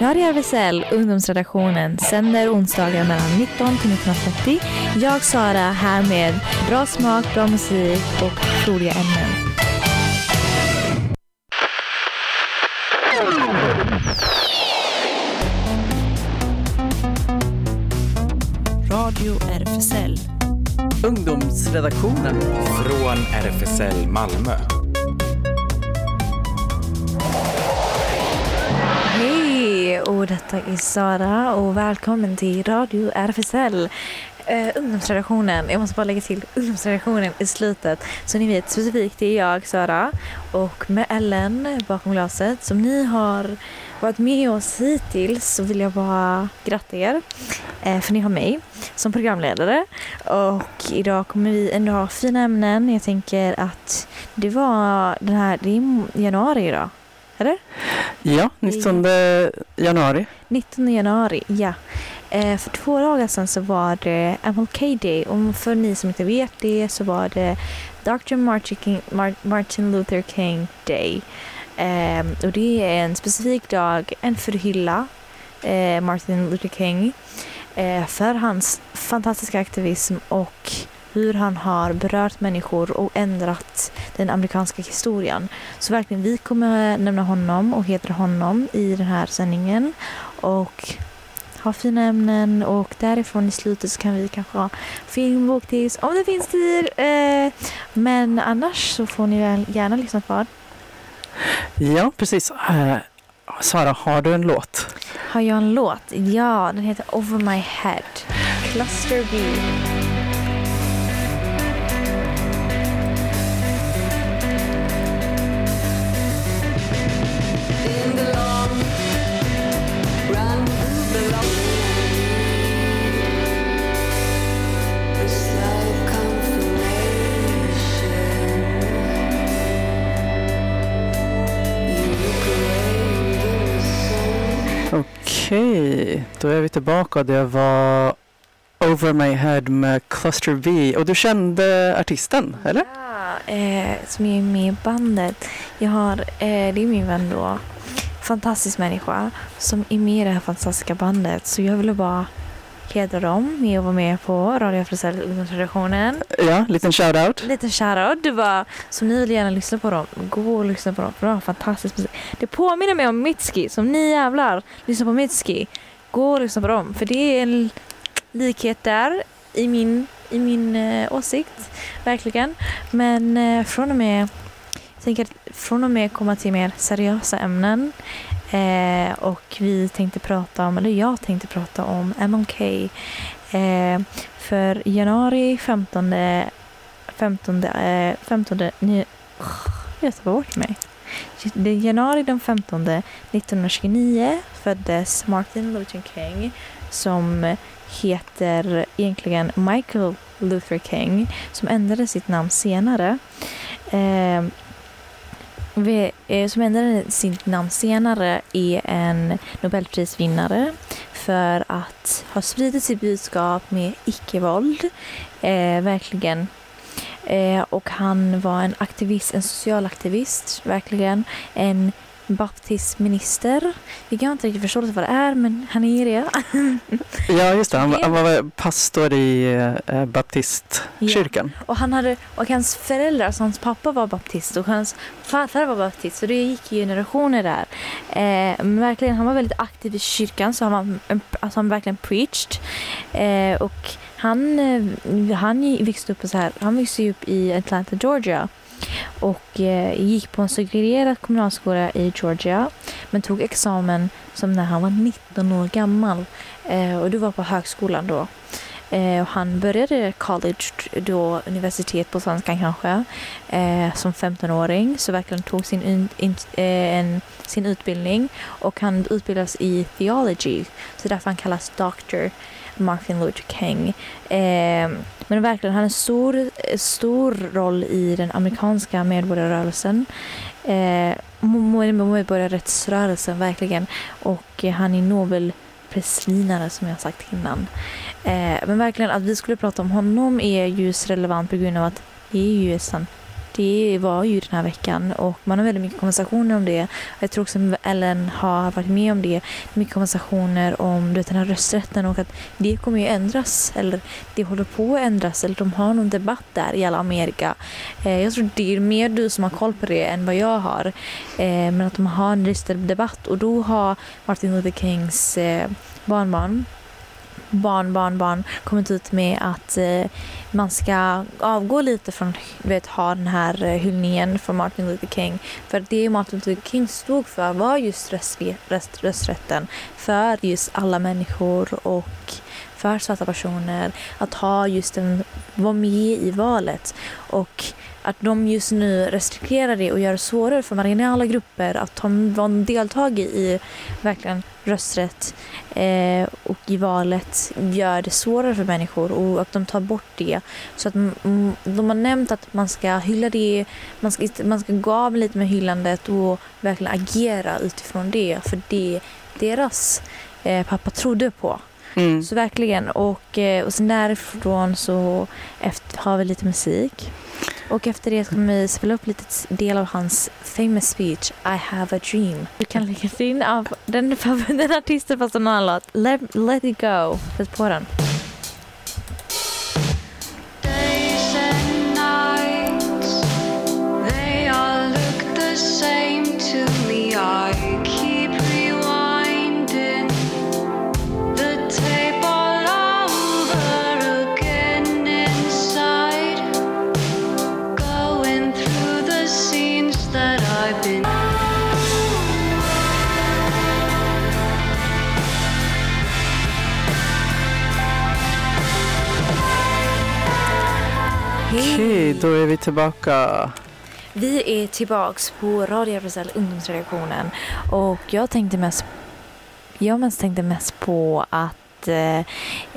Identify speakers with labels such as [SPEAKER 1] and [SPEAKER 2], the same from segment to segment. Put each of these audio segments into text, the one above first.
[SPEAKER 1] Radio RFSL, ungdomsredaktionen, sänder onsdagar mellan 19 till 19.30. Jag, Sara, här med bra smak, bra musik och roliga ämnen. Radio RFSL.
[SPEAKER 2] Ungdomsredaktionen.
[SPEAKER 3] Från RFSL Malmö.
[SPEAKER 1] Och detta är Sara och välkommen till Radio RFSL. Uh, eh, ungdomsredaktionen, jag måste bara lägga till ungdomsredaktionen i slutet. Så ni vet specifikt, det är jag, Sara, och med Ellen bakom glaset. Som ni har varit med oss hittills så vill jag bara gratta er. Uh, för ni har mig som programledare. Och idag kommer vi ändå ha fina ämnen. Jag tänker att det var den här, det är januari idag. Eller?
[SPEAKER 2] Ja, 19 januari.
[SPEAKER 1] 19 januari, ja. Eh, för två dagar sedan så var det MLK Day och för ni som inte vet det så var det Dr. Martin, Luther King Day. Eh, och det är en specifik dag, en för hylla eh, Martin Luther King eh, för hans fantastiska aktivism och hur han har berört människor och ändrat den amerikanska historien. Så verkligen, vi kommer nämna honom och hedra honom i den här sändningen. Och ha fina ämnen och därifrån i slutet så kan vi kanske ha filmboktips om det finns tid. Eh, men annars så får ni väl gärna lyssna vad.
[SPEAKER 2] Ja, precis. Uh, Sara, har du en låt?
[SPEAKER 1] Har jag en låt? Ja, den heter Over My Head. Cluster B.
[SPEAKER 2] Okej, då är vi tillbaka. Det var Over My Head med Cluster B. Och du kände artisten, eller?
[SPEAKER 1] Ja, eh, som är med i bandet. Jag har, eh, det är min vän då. Fantastisk människa som är med i det här fantastiska bandet. Så jag ville bara hedra dem med att vara med på Radio Frisell ungdomsredaktionen.
[SPEAKER 2] Ja, liten shoutout.
[SPEAKER 1] Liten shoutout. Det var, som ni vill gärna lyssna på dem, gå och lyssna på dem. För de har fantastisk musik. Det påminner mig om Mitski, som ni jävlar lyssnar på Mitski. Gå och lyssna på dem, för det är en likhet där i min, i min eh, åsikt. Verkligen. Men eh, från och med jag tänker från och med komma till mer seriösa ämnen. Eh, och vi tänkte prata om, eller jag tänkte prata om MLK. Eh, för januari 15, 15, eh, 15, ni, oh, jag tappade bort mig. Det januari den 15 1929 föddes Martin Luther King som heter egentligen Michael Luther King som ändrade sitt namn senare. Eh, Eh, som ändrade sitt namn senare är en Nobelprisvinnare för att ha spridit sitt budskap med icke-våld. Eh, verkligen. Eh, och han var en aktivist, en socialaktivist, verkligen. En baptistminister. Vi har inte riktigt förstått vad det är, men han är det.
[SPEAKER 2] ja, just det. Han, han var pastor i eh, baptistkyrkan.
[SPEAKER 1] Ja. Och, han hade, och hans föräldrar, alltså hans pappa var baptist och hans farfar var baptist. Så det gick generationer där. Eh, men verkligen, han var väldigt aktiv i kyrkan, så han, var, alltså han verkligen preached. Eh, och han, eh, han växte upp så här, han växte upp i Atlanta, Georgia och eh, gick på en segregerad kommunalskola i Georgia men tog examen som när han var 19 år gammal eh, och du var på högskolan då. Eh, och han började college, då universitet på svenska kanske, eh, som 15-åring. Så verkligen tog sin, in, in, eh, en, sin utbildning och han utbildades i theology. Så därför han kallas Dr. Martin Luther King. Eh, men verkligen, han har en stor, eh, stor roll i den amerikanska medborgarrörelsen. Eh, medborgarrättsrörelsen, verkligen. Och eh, han är Nobelprisvinnare som jag sagt innan. Eh, men verkligen, att vi skulle prata om honom är ju relevant på grund av att det är ju sant. Det var ju den här veckan och man har väldigt mycket konversationer om det. Jag tror också Ellen har varit med om det. Mycket konversationer om du vet, den här rösträtten och att det kommer ju ändras eller det håller på att ändras eller de har någon debatt där i alla Amerika. Eh, jag tror det är mer du som har koll på det än vad jag har. Eh, men att de har en debatt och då har Martin Luther Kings eh, barnbarn barn, barn, barn kommit ut med att eh, man ska avgå lite från vet, ha den här eh, hyllningen för Martin Luther King. För det Martin Luther King stod för var just röst, rösträtten för just alla människor och för svarta personer att ha just en, vara med i valet. Och att de just nu restrikterar det och gör det svårare för marginala grupper att ta deltag i verkligen rösträtt eh, och i valet gör det svårare för människor och att de tar bort det. Så att de har nämnt att man ska hylla det, man ska, man ska gå av lite med hyllandet och verkligen agera utifrån det för det deras eh, pappa trodde på. Mm. Så verkligen. Och, eh, och sen därifrån så efter, har vi lite musik. Och efter det kommer vi spela upp lite del av hans famous speech I have a dream. Du kan lägga in av den, den artisten fast en annan låt. Let, let it go. Sätt på den.
[SPEAKER 2] Okej, då är vi tillbaka.
[SPEAKER 1] Vi är tillbaks på Radio RFSL ungdomsredaktionen och jag tänkte mest jag mest tänkte mest på att eh,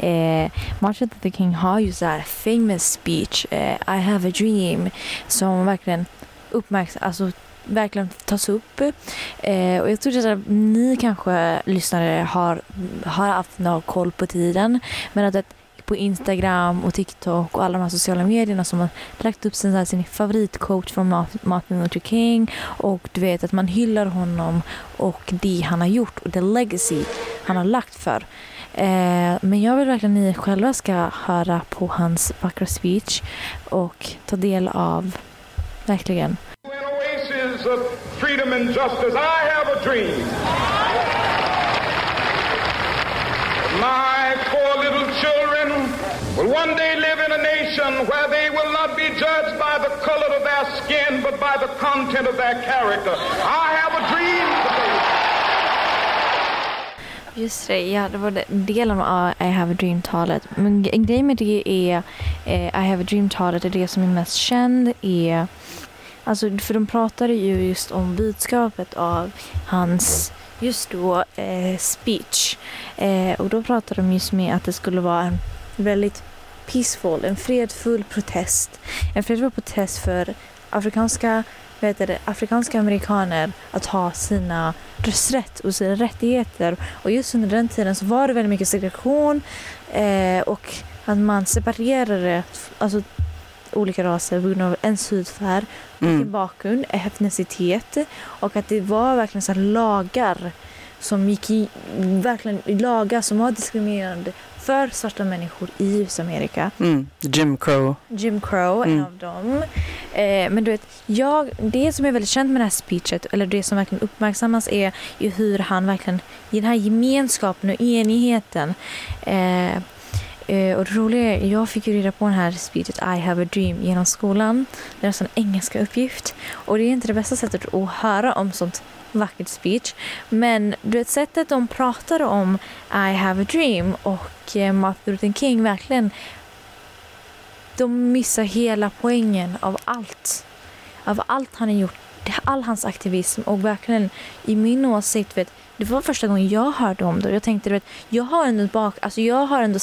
[SPEAKER 1] eh, Martin Luther King har ju så här famous speech eh, I have a dream som verkligen uppmärksammas, alltså verkligen tas upp. Eh, och jag tror att ni kanske lyssnare har, har haft någon koll på tiden men att ett på Instagram och TikTok och alla de här sociala medierna som har lagt upp sin, sin favoritcoach från Martin Luther King och du vet att man hyllar honom och det han har gjort och the legacy han har lagt för. Eh, men jag vill verkligen att ni själva ska höra på hans vackra speech och ta del av, verkligen. freedom and justice. I have a dream. My poor little children will one day live in a nation where they will not be judged by the color of their skin, but by the content of their character. I have a dream today. Just det, ja, det var delen av uh, I have a dream-talet. Men grejen med det är eh, I have a dream-talet är det som är mest känd är Alltså, för de pratade ju just om budskapet av hans just då eh, speech. Eh, och då pratade de just med att det skulle vara en väldigt peaceful, en fredfull protest. En fredfull protest för afrikanska, vet det, afrikanska amerikaner att ha sina rösträtt och sina rättigheter. Och just under den tiden så var det väldigt mycket segregation eh, och att man separerade alltså, olika raser på grund av ens hudfärg, mm. bakgrund, etnicitet och att det var verkligen så lagar som gick i, verkligen lagar som var diskriminerande för svarta människor i USA-Amerika.
[SPEAKER 2] Mm. Jim Crow.
[SPEAKER 1] Jim Crow, mm. en av dem. Eh, men du vet, jag, det som är väldigt känt med det här speechet, eller det som verkligen uppmärksammas är ju hur han verkligen, i den här gemenskapen och enigheten eh, Eh, och det roliga är, jag fick ju reda på den här speechet I have a dream genom skolan. Det är alltså en engelska uppgift. Och det är inte det bästa sättet att höra om sånt vackert speech. Men du vet sättet de pratade om I have a dream och eh, Martin Luther King verkligen de missar hela poängen av allt. Av allt han har gjort, all hans aktivism och verkligen i min åsikt vet det var första gången jag hörde om det. Jag tänkte, vet, jag har ändå bak, alltså jag har ändå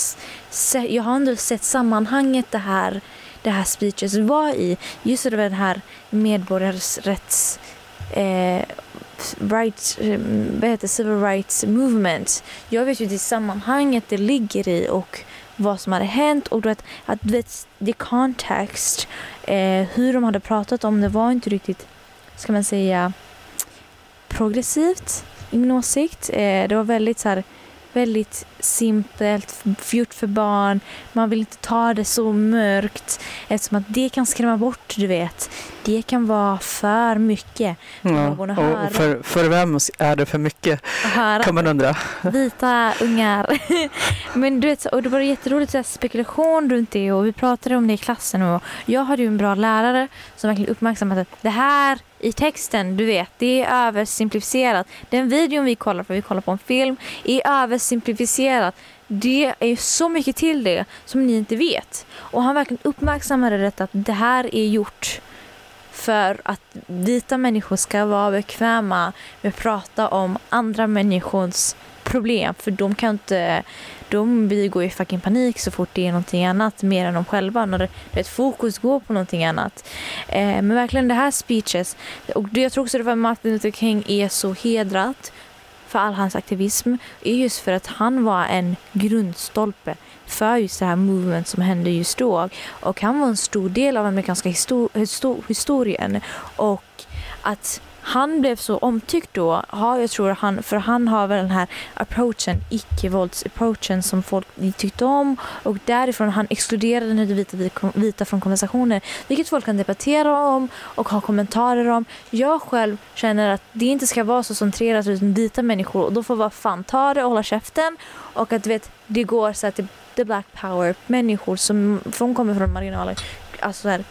[SPEAKER 1] sett, jag har ändå sett sammanhanget det här, det här speeches var i. Just det, den här medborgarrätts eh, rights, mm, vad heter civil rights movement. Jag vet ju det sammanhanget det ligger i och vad som hade hänt och du att vet, the context, eh, hur de hade pratat om det var inte riktigt, ska man säga, progressivt min åsikt. Eh, det var väldigt så här, väldigt simpelt, gjort för barn. Man vill inte ta det så mörkt eftersom att det kan skrämma bort, du vet. Det kan vara för mycket.
[SPEAKER 2] Ja.
[SPEAKER 1] någon att höra.
[SPEAKER 2] Och för, för vem är det för mycket?
[SPEAKER 1] höra.
[SPEAKER 2] Kan man undra.
[SPEAKER 1] Vita ungar. Men du vet, och det var jätteroligt så spekulation runt det och vi pratade om det i klassen och jag hade ju en bra lärare som verkligen uppmärksammade att det här i texten, du vet, det är översimplifierat. Den videon vi kollar på, vi kollar på en film, är översimplifierat. Det är så mycket till det som ni inte vet. Och han verkligen uppmärksammade detta att det här är gjort för att vita människor ska vara bekväma med att prata om andra människors problem. För de kan inte, de går i fucking panik så fort det är någonting annat mer än de själva. När ett fokus går på någonting annat. Eh, men verkligen det här speeches, och det, jag tror också det var Martin Luther King är så hedrat för all hans aktivism är just för att han var en grundstolpe för just det här movement som hände just då. Och han var en stor del av amerikanska histor histor historien. Och att han blev så omtyckt då, Ja, jag tror han, för han har väl den här approachen, icke-vålds-approachen som folk tyckte om. Och därifrån han exkluderade den vita, vita från konversationer, vilket folk kan debattera om och ha kommentarer om. Jag själv känner att det inte ska vara så centrerat utan vita människor. Och då får vara fan ta det och hålla käften. Och att vet, det går så att det, the black power människor som, som kommer från marginaler, alltså så här,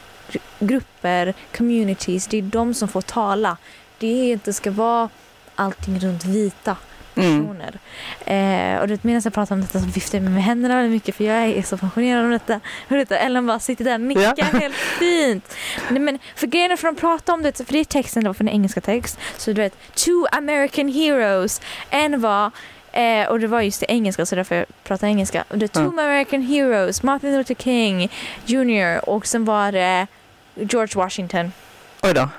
[SPEAKER 1] grupper, communities, det är de som får tala. Det inte ska vara allting runt vita
[SPEAKER 2] Mm.
[SPEAKER 1] personer. Eh, och du vet, medan jag pratar om detta så viftar jag med händerna väldigt mycket för jag är så passionerad om detta. Ellen bara sitter där och nickar
[SPEAKER 2] Ja.
[SPEAKER 1] helt fint. Nej, men för grejen är för de pratar om det, för det är texten då, för den engelska text. Så du vet, two American heroes. En var Eh, och det var just det engelska så därför jag pratar engelska. The two
[SPEAKER 2] Ja.
[SPEAKER 1] American heroes, Martin Luther King Jr. och sen var det George Washington.
[SPEAKER 2] Oj då.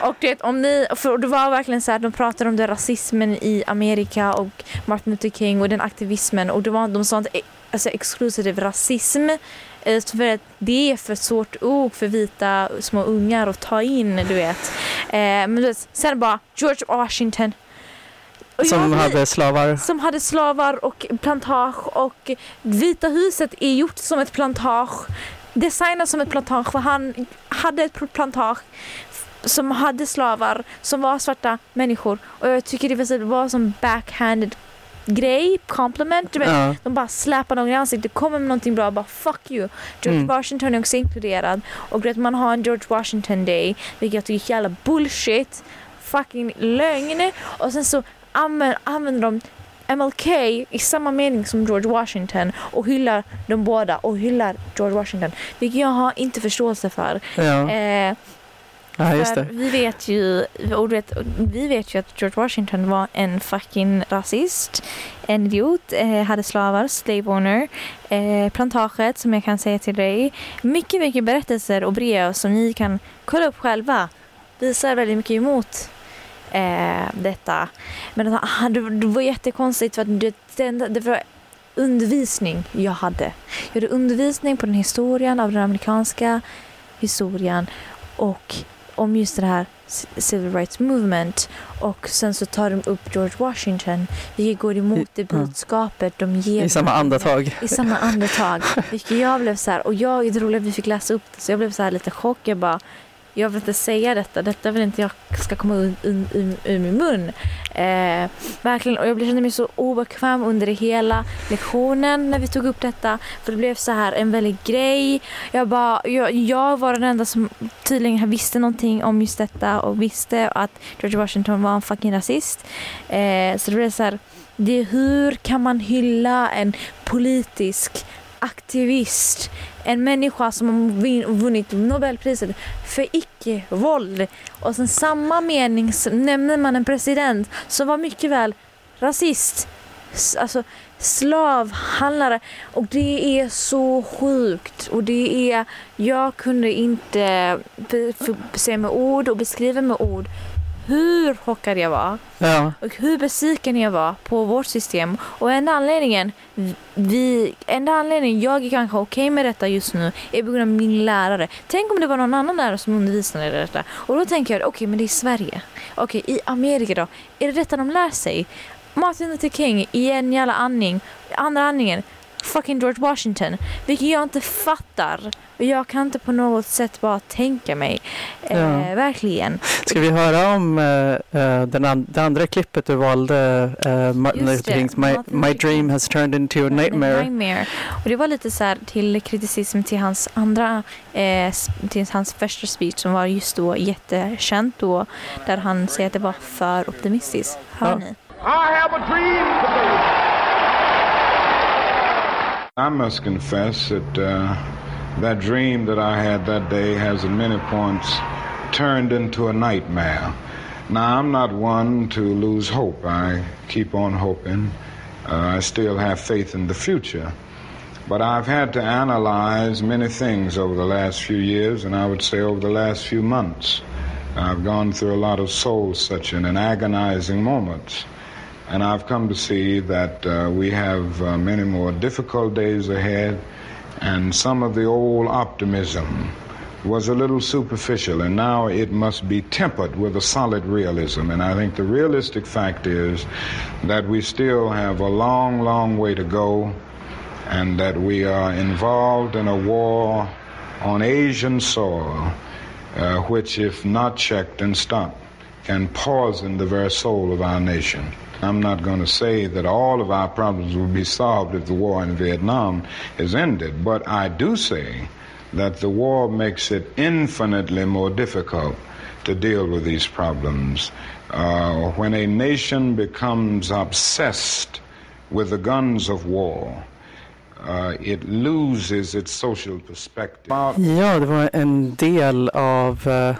[SPEAKER 1] Och det, om ni, för det var verkligen så här, de pratade om det rasismen i Amerika och Martin Luther King och den aktivismen och det var, de sa inte alltså exklusiv rasism eh, för att det är för svårt ord för vita små ungar att ta in, du vet. Eh, men du vet, sen bara George Washington. Och
[SPEAKER 2] Som
[SPEAKER 1] jag-
[SPEAKER 2] hade slavar.
[SPEAKER 1] som hade slavar och plantage och Vita huset är gjort som ett plantage. Designat som ett plantage för han hade ett plantage som hade slavar som var svarta människor och jag tycker det var så- det var som backhanded grej, compliment. Du vet,
[SPEAKER 2] Ja.
[SPEAKER 1] De bara släpar någon i ansiktet, kommer med någonting bra bara fuck you. George
[SPEAKER 2] Mm.
[SPEAKER 1] Washington är också inkluderad och du vet, man har en George Washington day vilket jag tycker är jävla bullshit, fucking lögn och sen så använder, använder de MLK i samma mening som George Washington och hyllar de båda och hyllar George Washington vilket jag har inte förståelse för.
[SPEAKER 2] Ja.
[SPEAKER 1] Eh,
[SPEAKER 2] ja.
[SPEAKER 1] Vi vet ju, och vet, vi vet ju att George Washington var en fucking rasist, en idiot, eh, hade slavar, slave owner, eh, plantaget som jag kan säga till dig. Mycket, mycket berättelser och brev som ni kan kolla upp själva visar väldigt mycket emot eh, detta. Men att det, det var jättekonstigt för att det, det, var undervisning jag hade. Jag hade undervisning på den historien av den amerikanska historien och om just det här Civil Rights Movement och sen så tar de upp George Washington vilket går emot det budskapet de ger
[SPEAKER 2] I samma andetag.
[SPEAKER 1] I samma andetag. Vilket jag blev så här, och jag, det roliga vi fick läsa upp det så jag blev så här lite chock. Jag bara, jag vill inte säga detta, detta vill inte jag ska komma ur, ur, ur, ur min mun. Eh, verkligen, och jag kände mig så obekväm under hela lektionen när vi tog upp detta. För det blev så här en väldig grej. Jag, bara, jag, jag var den enda som tydligen visste någonting om just detta och visste att George Washington var en fucking rasist. Eh, så det blev så här, det hur kan man hylla en politisk aktivist, en människa som har vunnit Nobelpriset för icke-våld. Och sen samma mening nämner man en president som var mycket väl rasist, alltså slavhandlare. Och det är så sjukt. Och det är, jag kunde inte be- för- säga med ord och beskriva med ord hur chockad jag var
[SPEAKER 2] Ja,
[SPEAKER 1] och hur besviken jag var på vårt system. Och enda anledningen, vi, enda anledningen jag är kanske okej med detta just nu är på grund av min lärare. Tänk om det var någon annan lärare som undervisade i detta. Och då tänker jag, okej men det är Sverige. Okej, i Amerika då? Är det detta de lär sig? Martin Luther King i en jävla andning, andra andningen, fucking George Washington. Vilket jag inte fattar. Och jag kan inte på något sätt bara tänka mig. Eh,
[SPEAKER 2] Ja.
[SPEAKER 1] verkligen.
[SPEAKER 2] ska vi höra om eh, eh, den an- det andra klippet du valde? eh, Martin Kings My, My dream has turned into a nightmare.
[SPEAKER 1] Nightmare. Och det var lite så här till kriticism till hans andra, eh, till hans första speech som var just då jättekänt då. Där han säger att det var för optimistiskt. Hör
[SPEAKER 2] Ja.
[SPEAKER 1] ni?
[SPEAKER 4] I have a dream today. I must confess that uh, that dream that I had that day has at many points turned into a nightmare. Now, I'm not one to lose hope. I keep on hoping. Uh, I still have faith in the future. But I've had to analyze many things over the last few years, and I would say over the last few months. I've gone through a lot of soul searching and agonizing moments. And I've come to see that uh, we have uh, many more difficult days ahead, and some of the old optimism was a little superficial, and now it must be tempered with a solid realism. And I think the realistic fact is that we still have a long, long way to go, and that we are involved in a war on Asian soil, uh, which, if not checked and stopped, can poison the very soul of our nation. I'm not going to say that all of our problems will be solved if the war in Vietnam is ended, but I do say that the war makes it infinitely more difficult to deal with these problems. Uh, when a nation becomes obsessed with the guns of war, uh, it loses its social perspective.
[SPEAKER 2] Ja, det var en del av eh,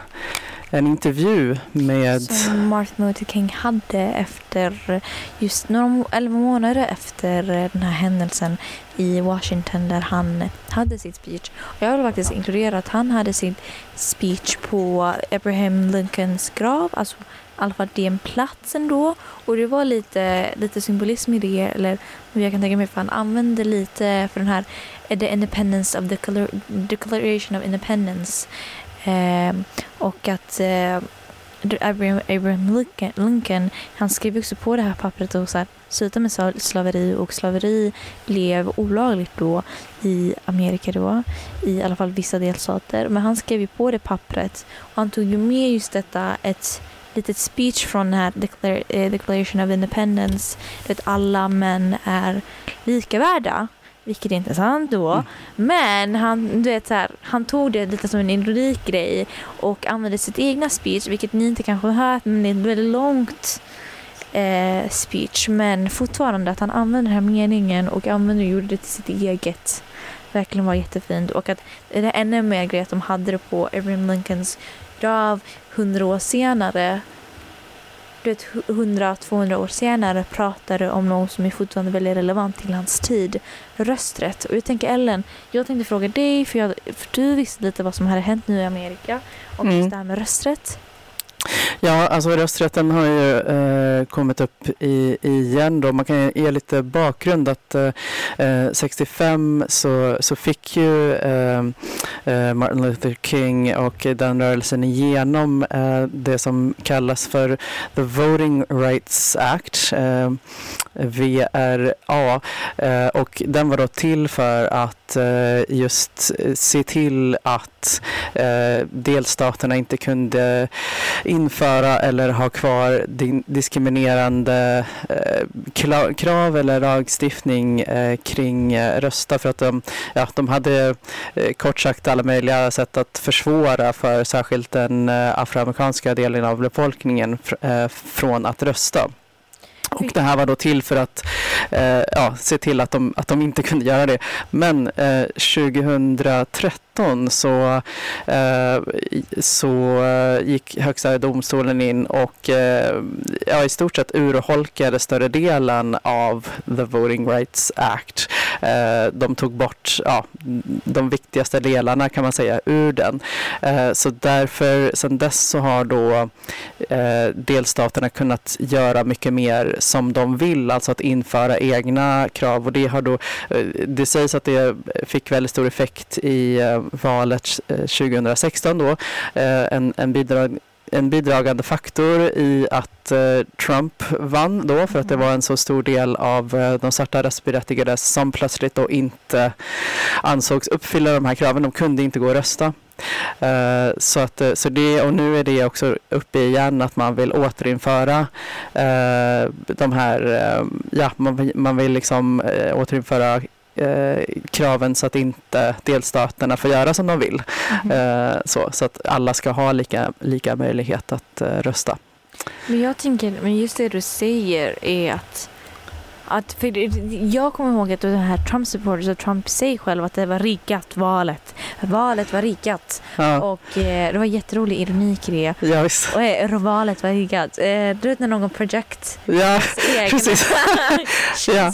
[SPEAKER 2] en intervju med...
[SPEAKER 1] Som Martin Luther King hade efter just några elva månader efter den här händelsen i Washington där han hade sitt speech. Och jag vill faktiskt inkludera att han hade sin speech på Abraham Lincolns grav, alltså i alla fall den platsen då. Och det var lite, lite symbolism i det, eller vad jag kan tänka mig, för han använde lite för den här eh, The Independence of the Declaration of Independence. Eh, och att eh, Abraham, Abraham Lincoln, Lincoln, han skrev också på det här pappret och så här, sluta med slaveri och slaveri blev olagligt då i Amerika då, i alla fall vissa delstater. Men han skrev ju på det pappret och han tog ju med just detta, ett litet speech från den här Declar- eh, Declaration of Independence, att alla män är lika värda. Vilket är sant då.
[SPEAKER 2] Mm.
[SPEAKER 1] Men han, du vet, så här, han tog det lite som en ironikgrej och använde sitt egna speech, vilket ni inte kanske har hört, men det är ett väldigt långt eh, speech. Men fortfarande att han använde den här meningen och använde och gjorde det till sitt eget. Verkligen var jättefint. Och att det är ännu mer grej att de hade det på Abraham Lincolns grav hundra år senare. Du vet, 100-200 år senare pratade om något som är fortfarande väldigt relevant till hans tid. Rösträtt. Och jag tänker Ellen, jag tänkte fråga dig, för, jag, för du visste lite vad som hade hänt nu i Amerika. Och
[SPEAKER 2] Mm.
[SPEAKER 1] just det här med rösträtt.
[SPEAKER 2] Ja, alltså rösträtten har ju eh, kommit upp i, igen då. Man kan ju ge lite bakgrund att eh, eh 65 så, så fick ju eh, eh, Martin Luther King och den rörelsen igenom eh, det som kallas för The Voting Rights Act, eh, VRA. Eh, och den var då till för att eh, just se till att eh, delstaterna inte kunde införa eller ha kvar diskriminerande eh, krav eller lagstiftning eh, kring eh, rösta för att de, ja, de hade kort sagt alla möjliga sätt att försvåra för särskilt den afroamerikanska delen av befolkningen från att rösta. Och det här var då till för att eh, ja, se till att de, att de inte kunde göra det. Men eh, 2013 så, eh, så gick Högsta domstolen in och eh, ja, i stort sett urholkade större delen av The Voting Rights Act. eh, de tog bort ja, de viktigaste delarna kan man säga ur den. Eh, så därför, sedan dess så har då eh, delstaterna kunnat göra mycket mer som de vill, alltså att införa egna krav och det har då, eh, det sägs att det fick väldigt stor effekt i eh, valet eh, 2016 då, eh, en, en bidrag en bidragande faktor i att eh, Trump vann då för att det var en så stor del av eh, de svarta röstberättigade som plötsligt då inte ansågs uppfylla de här kraven. De kunde inte gå och rösta. Eh, så, att, eh, så det, och nu är det också uppe igen att man vill återinföra eh, de här, eh, ja man, vill- man vill liksom eh, återinföra eh, kraven så att inte delstaterna får göra som de vill.
[SPEAKER 1] Mhm.
[SPEAKER 2] Eh, så, så att alla ska ha lika, lika möjlighet att eh, rösta.
[SPEAKER 1] Men jag tänker, men just det du säger är att att, för jag kommer ihåg att den här Trump supporters och Trump säger själv att det var riggat valet. Valet var riggat.
[SPEAKER 2] Ja,
[SPEAKER 1] Och eh, det var jätterolig ironik i det.
[SPEAKER 2] ja visst.
[SPEAKER 1] Och eh, valet var riggat. Eh, du vet när någon project
[SPEAKER 2] Ja, precis. Ja.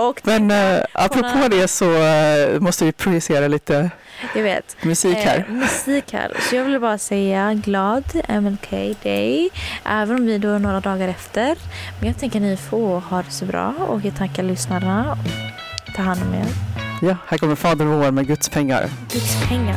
[SPEAKER 1] och
[SPEAKER 2] Men eh, apropå det så eh, måste vi projicera lite
[SPEAKER 1] jag vet.
[SPEAKER 2] musik här.
[SPEAKER 1] Eh, musik här. Så jag vill bara säga glad MLK Day. Även om vi då är några dagar efter. Men jag tänker ni får ha det så bra och jag tackar lyssnarna. Ta hand om er.
[SPEAKER 2] Ja, här kommer Fader vår med Guds pengar.
[SPEAKER 1] Guds pengar.